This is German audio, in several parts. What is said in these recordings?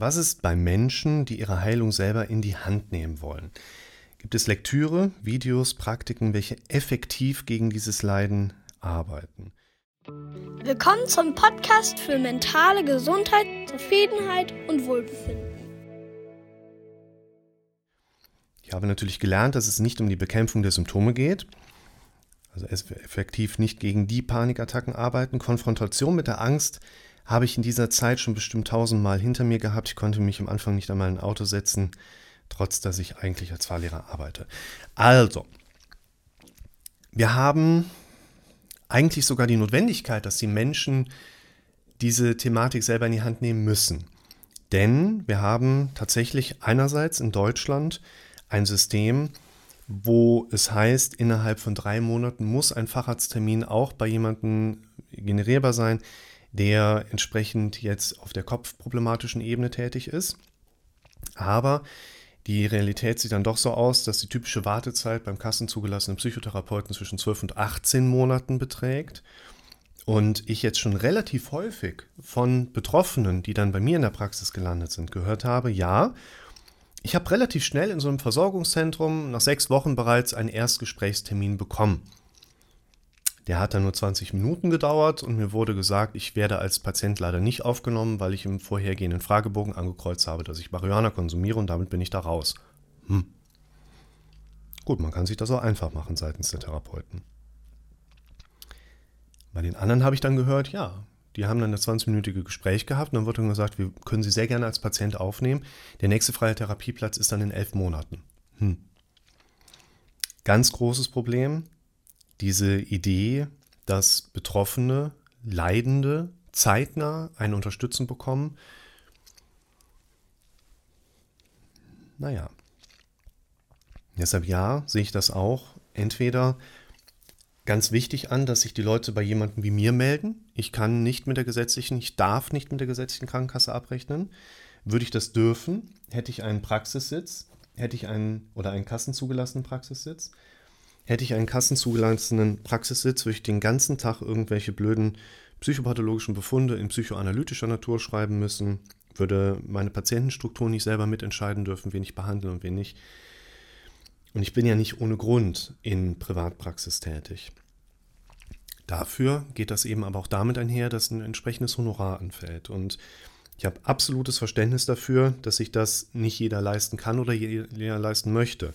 Was ist bei Menschen, die ihre Heilung selber in die Hand nehmen wollen? Gibt es Lektüre, Videos, Praktiken, welche effektiv gegen dieses Leiden arbeiten? Willkommen zum Podcast für mentale Gesundheit, Zufriedenheit und Wohlbefinden. Ich habe natürlich gelernt, dass es nicht um die Bekämpfung der Symptome geht, also effektiv nicht gegen die Panikattacken arbeiten. Konfrontation mit der Angst habe ich in dieser Zeit schon bestimmt tausendmal hinter mir gehabt. Ich konnte mich am Anfang nicht einmal in ein Auto setzen, trotz dass ich eigentlich als Fahrlehrer arbeite. Also, wir haben eigentlich sogar die Notwendigkeit, dass die Menschen diese Thematik selber in die Hand nehmen müssen. Denn wir haben tatsächlich einerseits in Deutschland ein System, wo es heißt, innerhalb von drei Monaten muss ein Facharzttermin auch bei jemandem generierbar sein, der entsprechend jetzt auf der kopfproblematischen Ebene tätig ist. Aber die Realität sieht dann doch so aus, dass die typische Wartezeit beim kassenzugelassenen Psychotherapeuten zwischen 12 und 18 Monaten beträgt. Und ich jetzt schon relativ häufig von Betroffenen, die dann bei mir in der Praxis gelandet sind, gehört habe, ja, ich habe relativ schnell in so einem Versorgungszentrum nach sechs Wochen bereits einen Erstgesprächstermin bekommen. Der hat dann nur 20 Minuten gedauert und mir wurde gesagt, ich werde als Patient leider nicht aufgenommen, weil ich im vorhergehenden Fragebogen angekreuzt habe, dass ich Marihuana konsumiere und damit bin ich da raus. Hm. Gut, man kann sich das auch einfach machen seitens der Therapeuten. Bei den anderen habe ich dann gehört, ja, die haben dann das 20-minütige Gespräch gehabt und dann wurde dann gesagt, wir können Sie sehr gerne als Patient aufnehmen. Der nächste freie Therapieplatz ist dann in elf Monaten. Hm. Ganz großes Problem, diese Idee, dass Betroffene, Leidende zeitnah eine Unterstützung bekommen. Naja. Deshalb ja, sehe ich das auch. Entweder ganz wichtig an, dass sich die Leute bei jemandem wie mir melden. Ich kann nicht mit der gesetzlichen, ich darf nicht mit der gesetzlichen Krankenkasse abrechnen. Würde ich das dürfen, hätte ich einen Praxissitz, hätte ich einen oder einen kassenzugelassenen Praxissitz. Hätte ich einen kassenzugelassenen Praxissitz, würde ich den ganzen Tag irgendwelche blöden psychopathologischen Befunde in psychoanalytischer Natur schreiben müssen, würde meine Patientenstruktur nicht selber mitentscheiden dürfen, wen ich behandle und wen nicht. Und ich bin ja nicht ohne Grund in Privatpraxis tätig. Dafür geht das eben aber auch damit einher, dass ein entsprechendes Honorar anfällt. Und ich habe absolutes Verständnis dafür, dass sich das nicht jeder leisten kann oder jeder leisten möchte.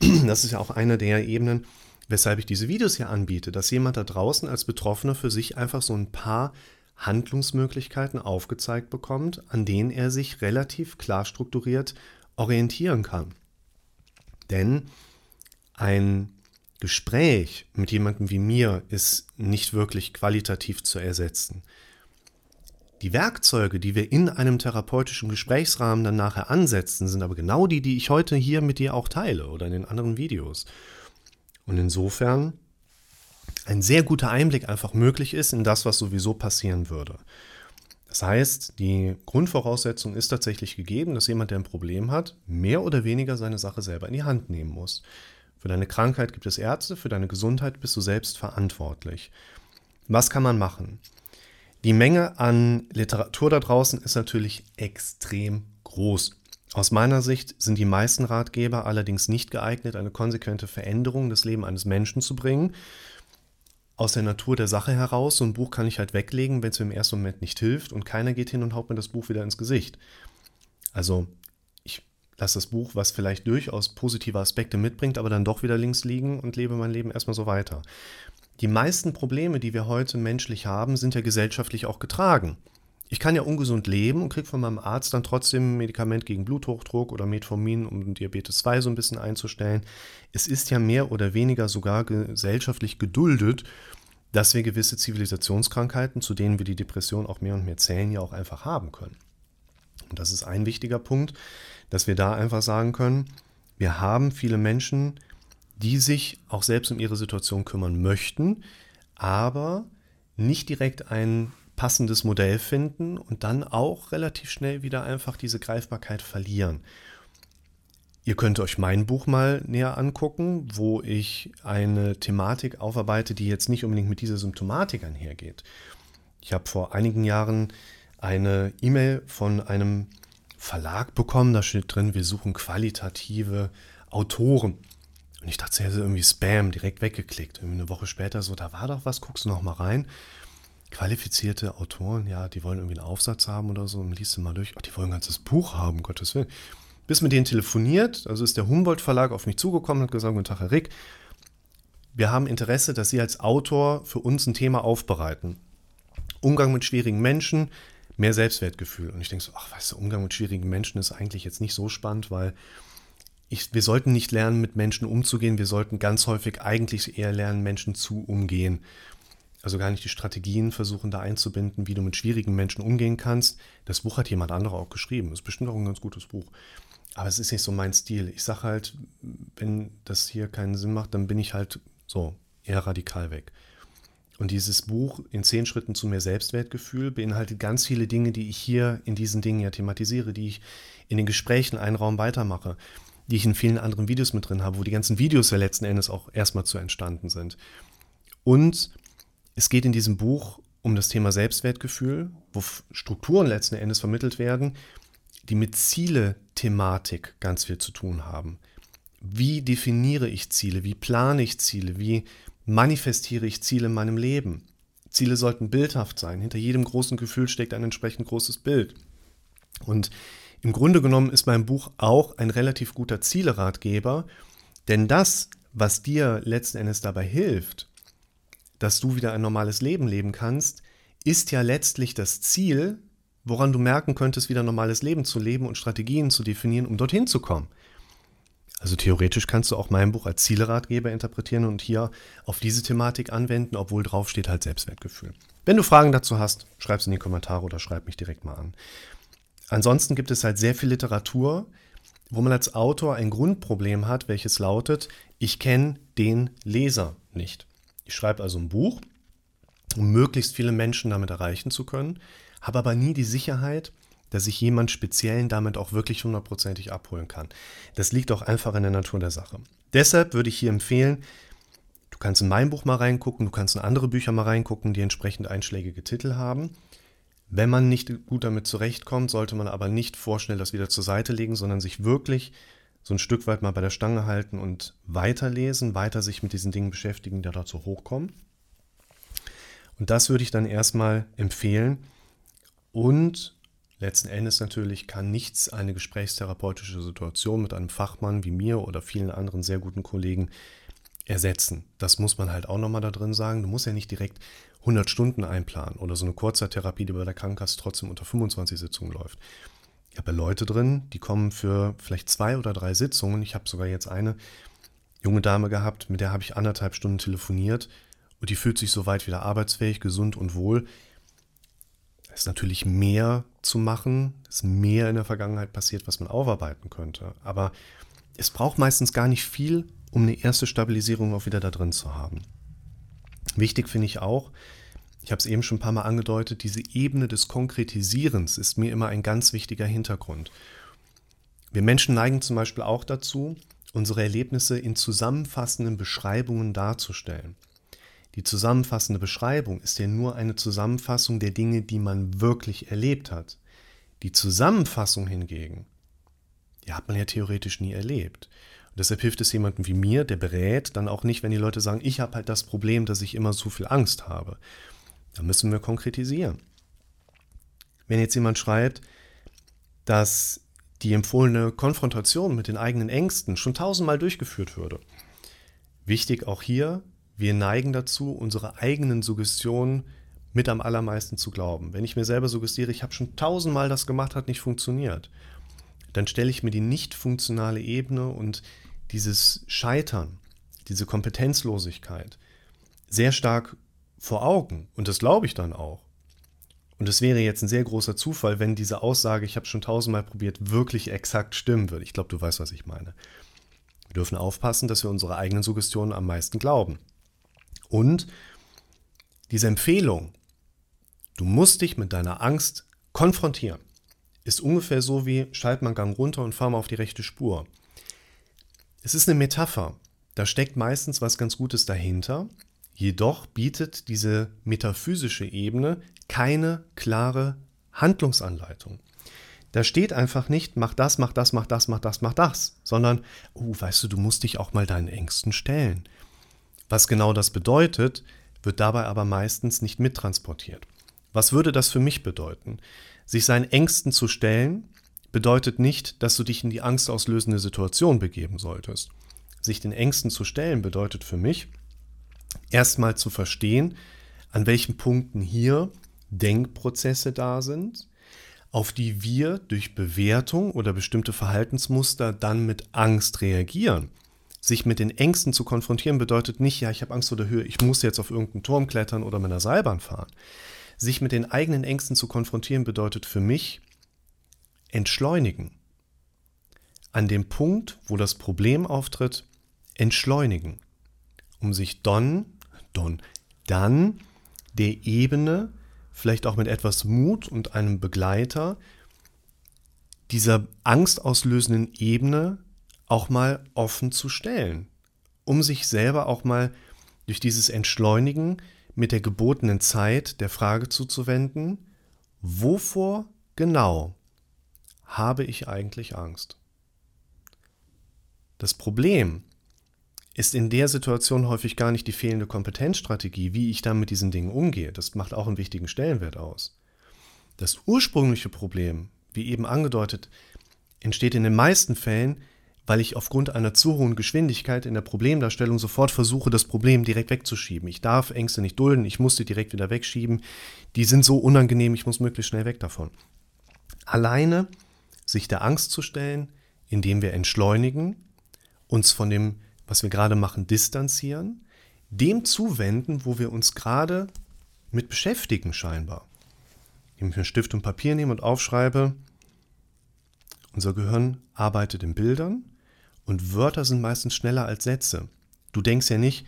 Das ist ja auch eine der Ebenen, weshalb ich diese Videos hier anbiete, dass jemand da draußen als Betroffener für sich einfach so ein paar Handlungsmöglichkeiten aufgezeigt bekommt, an denen er sich relativ klar strukturiert orientieren kann. Denn ein Gespräch mit jemandem wie mir ist nicht wirklich qualitativ zu ersetzen. Die Werkzeuge, die wir in einem therapeutischen Gesprächsrahmen dann nachher ansetzen, sind aber genau die, die ich heute hier mit dir auch teile oder in den anderen Videos. Und insofern ein sehr guter Einblick einfach möglich ist in das, was sowieso passieren würde. Das heißt, die Grundvoraussetzung ist tatsächlich gegeben, dass jemand, der ein Problem hat, mehr oder weniger seine Sache selber in die Hand nehmen muss. Für deine Krankheit gibt es Ärzte, für deine Gesundheit bist du selbst verantwortlich. Was kann man machen? Die Menge an Literatur da draußen ist natürlich extrem groß. Aus meiner Sicht sind die meisten Ratgeber allerdings nicht geeignet, eine konsequente Veränderung des Lebens eines Menschen zu bringen aus der Natur der Sache heraus. So ein Buch kann ich halt weglegen, wenn es mir im ersten Moment nicht hilft und keiner geht hin und haut mir das Buch wieder ins Gesicht. Also ich lasse das Buch, was vielleicht durchaus positive Aspekte mitbringt, aber dann doch wieder links liegen und lebe mein Leben erstmal so weiter. Die meisten Probleme, die wir heute menschlich haben, sind ja gesellschaftlich auch getragen. Ich kann ja ungesund leben und kriege von meinem Arzt dann trotzdem ein Medikament gegen Bluthochdruck oder Metformin, um Diabetes 2 so ein bisschen einzustellen. Es ist ja mehr oder weniger sogar gesellschaftlich geduldet, dass wir gewisse Zivilisationskrankheiten, zu denen wir die Depression auch mehr und mehr zählen, ja auch einfach haben können. Und das ist ein wichtiger Punkt, dass wir da einfach sagen können, wir haben viele Menschen, die sich auch selbst um ihre Situation kümmern möchten, aber nicht direkt einen passendes Modell finden und dann auch relativ schnell wieder einfach diese Greifbarkeit verlieren. Ihr könnt euch mein Buch mal näher angucken, wo ich eine Thematik aufarbeite, die jetzt nicht unbedingt mit dieser Symptomatik einhergeht. Ich habe vor einigen Jahren eine E-Mail von einem Verlag bekommen, da steht drin, wir suchen qualitative Autoren. Und ich dachte, er ist irgendwie Spam, direkt weggeklickt. Irgendwie eine Woche später so, da war doch was, guckst du noch mal rein. Qualifizierte Autoren, ja, die wollen irgendwie einen Aufsatz haben oder so und liest du mal durch. Oh, die wollen ein ganzes Buch haben, Gottes Willen. Bis mit denen telefoniert, also ist der Humboldt Verlag auf mich zugekommen und hat gesagt, guten Tag, Herr Rick, wir haben Interesse, dass Sie als Autor für uns ein Thema aufbereiten. Umgang mit schwierigen Menschen, mehr Selbstwertgefühl. Und ich denke so, ach, weißt du, Umgang mit schwierigen Menschen ist eigentlich jetzt nicht so spannend, weil ich, wir sollten nicht lernen, mit Menschen umzugehen. Wir sollten ganz häufig eigentlich eher lernen, Menschen zu umgehen. Also gar nicht die Strategien versuchen da einzubinden, wie du mit schwierigen Menschen umgehen kannst. Das Buch hat jemand anderer auch geschrieben. Ist bestimmt auch ein ganz gutes Buch. Aber es ist nicht so mein Stil. Ich sage halt, wenn das hier keinen Sinn macht, dann bin ich halt so eher radikal weg. Und dieses Buch in zehn Schritten zu mehr Selbstwertgefühl beinhaltet ganz viele Dinge, die ich hier in diesen Dingen ja thematisiere, die ich in den Gesprächen einen Raum weitermache, die ich in vielen anderen Videos mit drin habe, wo die ganzen Videos ja letzten Endes auch erstmal zu entstanden sind. Und es geht in diesem Buch um das Thema Selbstwertgefühl, wo Strukturen letzten Endes vermittelt werden, die mit Ziele-Thematik ganz viel zu tun haben. Wie definiere ich Ziele? Wie plane ich Ziele? Wie manifestiere ich Ziele in meinem Leben? Ziele sollten bildhaft sein. Hinter jedem großen Gefühl steckt ein entsprechend großes Bild. Und im Grunde genommen ist mein Buch auch ein relativ guter Zieleratgeber, denn das, was dir letzten Endes dabei hilft, dass du wieder ein normales Leben leben kannst, ist ja letztlich das Ziel, woran du merken könntest, wieder ein normales Leben zu leben und Strategien zu definieren, um dorthin zu kommen. Also theoretisch kannst du auch mein Buch als Zieleratgeber interpretieren und hier auf diese Thematik anwenden, obwohl drauf steht halt Selbstwertgefühl. Wenn du Fragen dazu hast, schreib es in die Kommentare oder schreib mich direkt mal an. Ansonsten gibt es halt sehr viel Literatur, wo man als Autor ein Grundproblem hat, welches lautet, ich kenne den Leser nicht. Ich schreibe also ein Buch, um möglichst viele Menschen damit erreichen zu können, habe aber nie die Sicherheit, dass ich jemand Speziellen damit auch wirklich hundertprozentig abholen kann. Das liegt auch einfach in der Natur der Sache. Deshalb würde ich hier empfehlen, du kannst in mein Buch mal reingucken, du kannst in andere Bücher mal reingucken, die entsprechend einschlägige Titel haben. Wenn man nicht gut damit zurechtkommt, sollte man aber nicht vorschnell das wieder zur Seite legen, sondern sich wirklich so ein Stück weit mal bei der Stange halten und weiterlesen, weiter sich mit diesen Dingen beschäftigen, die dazu hochkommen. Und das würde ich dann erstmal empfehlen. Und Letzten Endes natürlich kann nichts eine gesprächstherapeutische Situation mit einem Fachmann wie mir oder vielen anderen sehr guten Kollegen ersetzen. Das muss man halt auch nochmal da drin sagen. Du musst ja nicht direkt 100 Stunden einplanen oder so eine Kurzzeittherapie, die bei der Krankenkasse trotzdem unter 25 Sitzungen läuft. Ich habe Leute drin, die kommen für vielleicht zwei oder drei Sitzungen. Ich habe sogar jetzt eine junge Dame gehabt, mit der habe ich anderthalb Stunden telefoniert und die fühlt sich soweit wieder arbeitsfähig, gesund und wohl ist natürlich mehr zu machen, ist mehr in der Vergangenheit passiert, was man aufarbeiten könnte. Aber es braucht meistens gar nicht viel, um eine erste Stabilisierung auch wieder da drin zu haben. Wichtig finde ich auch, ich habe es eben schon ein paar Mal angedeutet, diese Ebene des Konkretisierens ist mir immer ein ganz wichtiger Hintergrund. Wir Menschen neigen zum Beispiel auch dazu, unsere Erlebnisse in zusammenfassenden Beschreibungen darzustellen. Die zusammenfassende Beschreibung ist ja nur eine Zusammenfassung der Dinge, die man wirklich erlebt hat. Die Zusammenfassung hingegen, die hat man ja theoretisch nie erlebt. Deshalb hilft es jemandem wie mir, der berät, dann auch nicht, wenn die Leute sagen, ich habe halt das Problem, dass ich immer so viel Angst habe. Da müssen wir konkretisieren. Wenn jetzt jemand schreibt, dass die empfohlene Konfrontation mit den eigenen Ängsten schon tausendmal durchgeführt würde. Wichtig auch hier, wir neigen dazu, unsere eigenen Suggestionen mit am allermeisten zu glauben. Wenn ich mir selber suggestiere, ich habe schon tausendmal das gemacht, hat nicht funktioniert, dann stelle ich mir die nicht funktionale Ebene und dieses Scheitern, diese Kompetenzlosigkeit sehr stark vor Augen. Und das glaube ich dann auch. Und es wäre jetzt ein sehr großer Zufall, wenn diese Aussage, ich habe schon tausendmal probiert, wirklich exakt stimmen würde. Ich glaube, du weißt, was ich meine. Wir dürfen aufpassen, dass wir unsere eigenen Suggestionen am meisten glauben. Und diese Empfehlung, du musst dich mit deiner Angst konfrontieren, ist ungefähr so wie schalt mal Gang runter und fahr mal auf die rechte Spur. Es ist eine Metapher. Da steckt meistens was ganz Gutes dahinter. Jedoch bietet diese metaphysische Ebene keine klare Handlungsanleitung. Da steht einfach nicht, mach das, mach das, mach das, mach das, mach das, sondern, oh, weißt du, du musst dich auch mal deinen Ängsten stellen. Was genau das bedeutet, wird dabei aber meistens nicht mittransportiert. Was würde das für mich bedeuten? Sich seinen Ängsten zu stellen, bedeutet nicht, dass du dich in die angstauslösende Situation begeben solltest. Sich den Ängsten zu stellen bedeutet für mich, erstmal zu verstehen, an welchen Punkten hier Denkprozesse da sind, auf die wir durch Bewertung oder bestimmte Verhaltensmuster dann mit Angst reagieren. Sich mit den Ängsten zu konfrontieren bedeutet nicht, ja, ich habe Angst vor der Höhe, ich muss jetzt auf irgendeinen Turm klettern oder mit einer Seilbahn fahren. Sich mit den eigenen Ängsten zu konfrontieren bedeutet für mich entschleunigen. An dem Punkt, wo das Problem auftritt, entschleunigen, um sich dann, dann, dann der Ebene, vielleicht auch mit etwas Mut und einem Begleiter, dieser angstauslösenden Ebene auch mal offen zu stellen, um sich selber auch mal durch dieses Entschleunigen mit der gebotenen Zeit der Frage zuzuwenden, wovor genau habe ich eigentlich Angst? Das Problem ist in der Situation häufig gar nicht die fehlende Kompetenzstrategie, wie ich dann mit diesen Dingen umgehe. Das macht auch einen wichtigen Stellenwert aus. Das ursprüngliche Problem, wie eben angedeutet, entsteht in den meisten Fällen, weil ich aufgrund einer zu hohen Geschwindigkeit in der Problemdarstellung sofort versuche, das Problem direkt wegzuschieben. Ich darf Ängste nicht dulden, ich muss sie direkt wieder wegschieben. Die sind so unangenehm, ich muss möglichst schnell weg davon. Alleine sich der Angst zu stellen, indem wir entschleunigen, uns von dem was wir gerade machen, distanzieren, dem zuwenden, wo wir uns gerade mit beschäftigen scheinbar. Indem ich mir Stift und Papier nehme und aufschreibe, unser Gehirn arbeitet in Bildern und Wörter sind meistens schneller als Sätze. Du denkst ja nicht,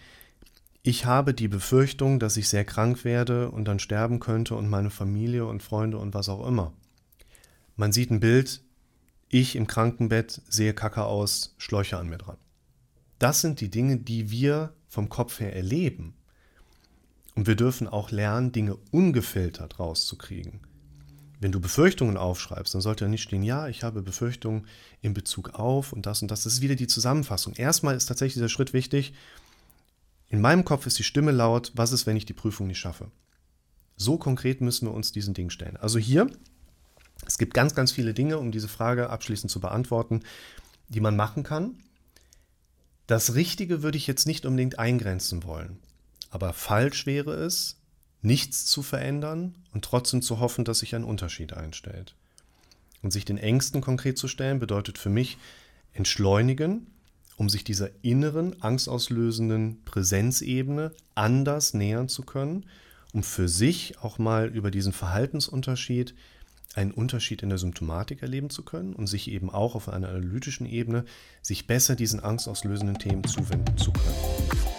ich habe die Befürchtung, dass ich sehr krank werde und dann sterben könnte und meine Familie und Freunde und was auch immer. Man sieht ein Bild, ich im Krankenbett sehe kacke aus, Schläuche an mir dran. Das sind die Dinge, die wir vom Kopf her erleben. Und wir dürfen auch lernen, Dinge ungefiltert rauszukriegen. Wenn du Befürchtungen aufschreibst, dann sollte ja nicht stehen, ja, ich habe Befürchtungen in Bezug auf und das und das. Das ist wieder die Zusammenfassung. Erstmal ist tatsächlich dieser Schritt wichtig. In meinem Kopf ist die Stimme laut, was ist, wenn ich die Prüfung nicht schaffe? So konkret müssen wir uns diesen Dingen stellen. Also hier, es gibt ganz, ganz viele Dinge, um diese Frage abschließend zu beantworten, die man machen kann. Das Richtige würde ich jetzt nicht unbedingt eingrenzen wollen. Aber falsch wäre es, nichts zu verändern und trotzdem zu hoffen, dass sich ein Unterschied einstellt. Und sich den Ängsten konkret zu stellen, bedeutet für mich entschleunigen, um sich dieser inneren, angstauslösenden Präsenzebene anders nähern zu können, um für sich auch mal über diesen Verhaltensunterschied einen Unterschied in der Symptomatik erleben zu können und sich eben auch auf einer analytischen Ebene sich besser diesen angstauslösenden Themen zuwenden zu können.